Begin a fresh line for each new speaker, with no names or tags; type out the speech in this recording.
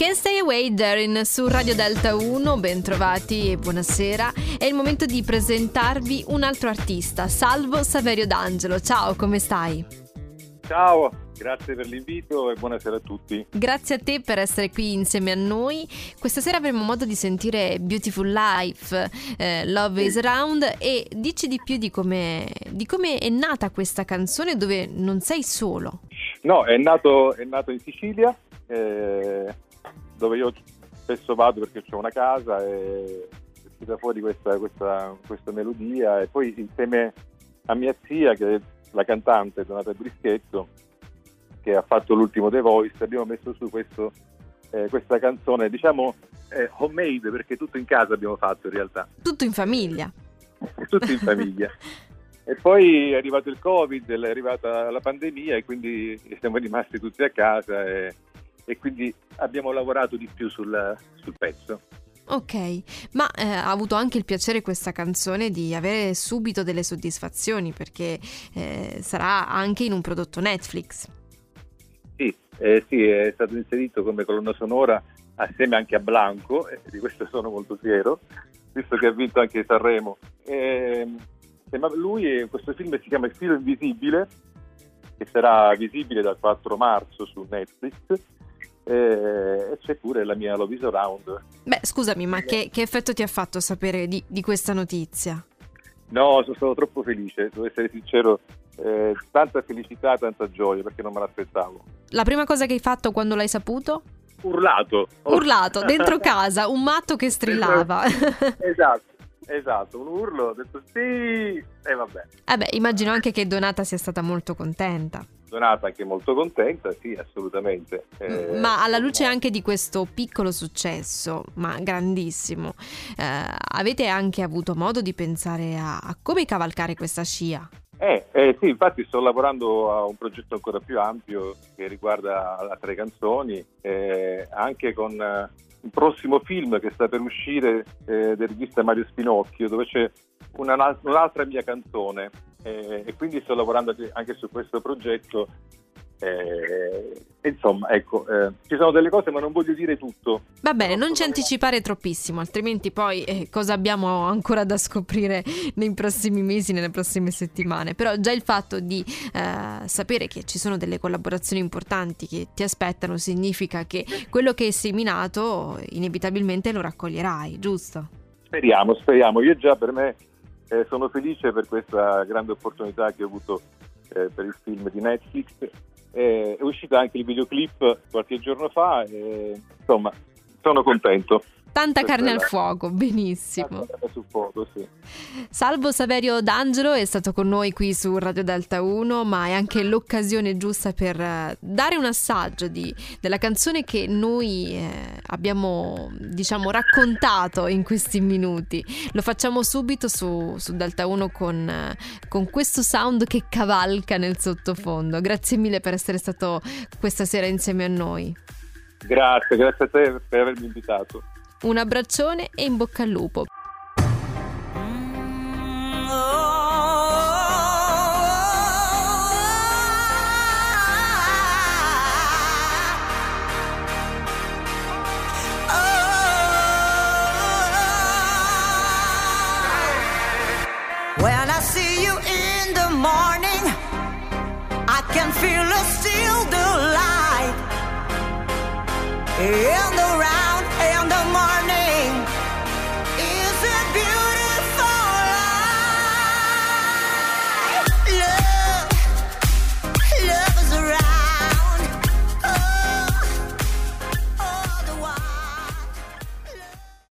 Can't Stay Away Darren su Radio Delta 1, bentrovati e buonasera. È il momento di presentarvi un altro artista, Salvo Saverio D'Angelo. Ciao, come stai?
Ciao, grazie per l'invito e buonasera a tutti.
Grazie a te per essere qui insieme a noi. Questa sera avremo modo di sentire Beautiful Life, eh, Love is Around e dici di più di come, di come è nata questa canzone dove non sei solo.
No, è nato, è nato in Sicilia. Eh dove io spesso vado perché ho una casa e uscita fuori questa, questa, questa, melodia. E poi insieme a mia zia che è la cantante Donata Brischetto che ha fatto l'ultimo The Voice abbiamo messo su questo, eh, questa canzone diciamo eh, homemade perché tutto in casa abbiamo fatto in realtà.
Tutto in famiglia.
Tutto in famiglia. E poi è arrivato il covid è arrivata la pandemia e quindi siamo rimasti tutti a casa e e quindi abbiamo lavorato di più sul, sul pezzo.
Ok, ma eh, ha avuto anche il piacere questa canzone di avere subito delle soddisfazioni perché eh, sarà anche in un prodotto Netflix.
Sì, eh, sì, è stato inserito come colonna sonora assieme anche a Blanco e di questo sono molto fiero, visto che ha vinto anche Sanremo. Ehm, lui, questo film si chiama Il filo invisibile, che sarà visibile dal 4 marzo su Netflix e c'è pure la mia Love is Around.
Beh, scusami, ma che, che effetto ti ha fatto sapere di, di, questa notizia?
No, sono stato troppo felice, devo essere sincero, eh, tanta felicità, tanta gioia perché non me l'aspettavo.
La prima cosa che hai fatto quando l'hai saputo?
Urlato.
Urlato, dentro casa, un matto che strillava.
esatto. Esatto, un urlo, ho detto sì e vabbè.
Eh beh, immagino anche che Donata sia stata molto contenta.
Donata anche molto contenta, sì, assolutamente.
Eh, ma alla luce anche di questo piccolo successo, ma grandissimo, eh, avete anche avuto modo di pensare a, a come cavalcare questa scia?
Eh, eh, sì, infatti sto lavorando a un progetto ancora più ampio che riguarda altre canzoni, eh, anche con eh, un prossimo film che sta per uscire eh, del regista Mario Spinocchio, dove c'è una, un'altra mia canzone eh, e quindi sto lavorando anche su questo progetto. Eh, insomma, ecco, eh, ci sono delle cose, ma non voglio dire tutto.
Va bene, non ci anticipare troppissimo, altrimenti poi eh, cosa abbiamo ancora da scoprire nei prossimi mesi, nelle prossime settimane. Però già il fatto di eh, sapere che ci sono delle collaborazioni importanti che ti aspettano significa che quello che hai seminato inevitabilmente lo raccoglierai, giusto?
Speriamo, speriamo. Io già per me eh, sono felice per questa grande opportunità che ho avuto eh, per il film di Netflix. Eh, è uscito anche il videoclip qualche giorno fa e insomma sono contento.
Tanta carne al fuoco, benissimo.
Sul fuoco, sì.
Salvo Saverio D'Angelo è stato con noi qui su Radio Delta 1, ma è anche l'occasione giusta per eh, dare un assaggio di, della canzone che noi eh, abbiamo, diciamo, raccontato in questi minuti. Lo facciamo subito su, su Delta 1 con, eh, con questo sound che cavalca nel sottofondo. Grazie mille per essere stato questa sera insieme a noi.
Grazie, grazie a te per avermi invitato.
Un abbraccione e in bocca al lupo. When can feel still the light in the on the morning.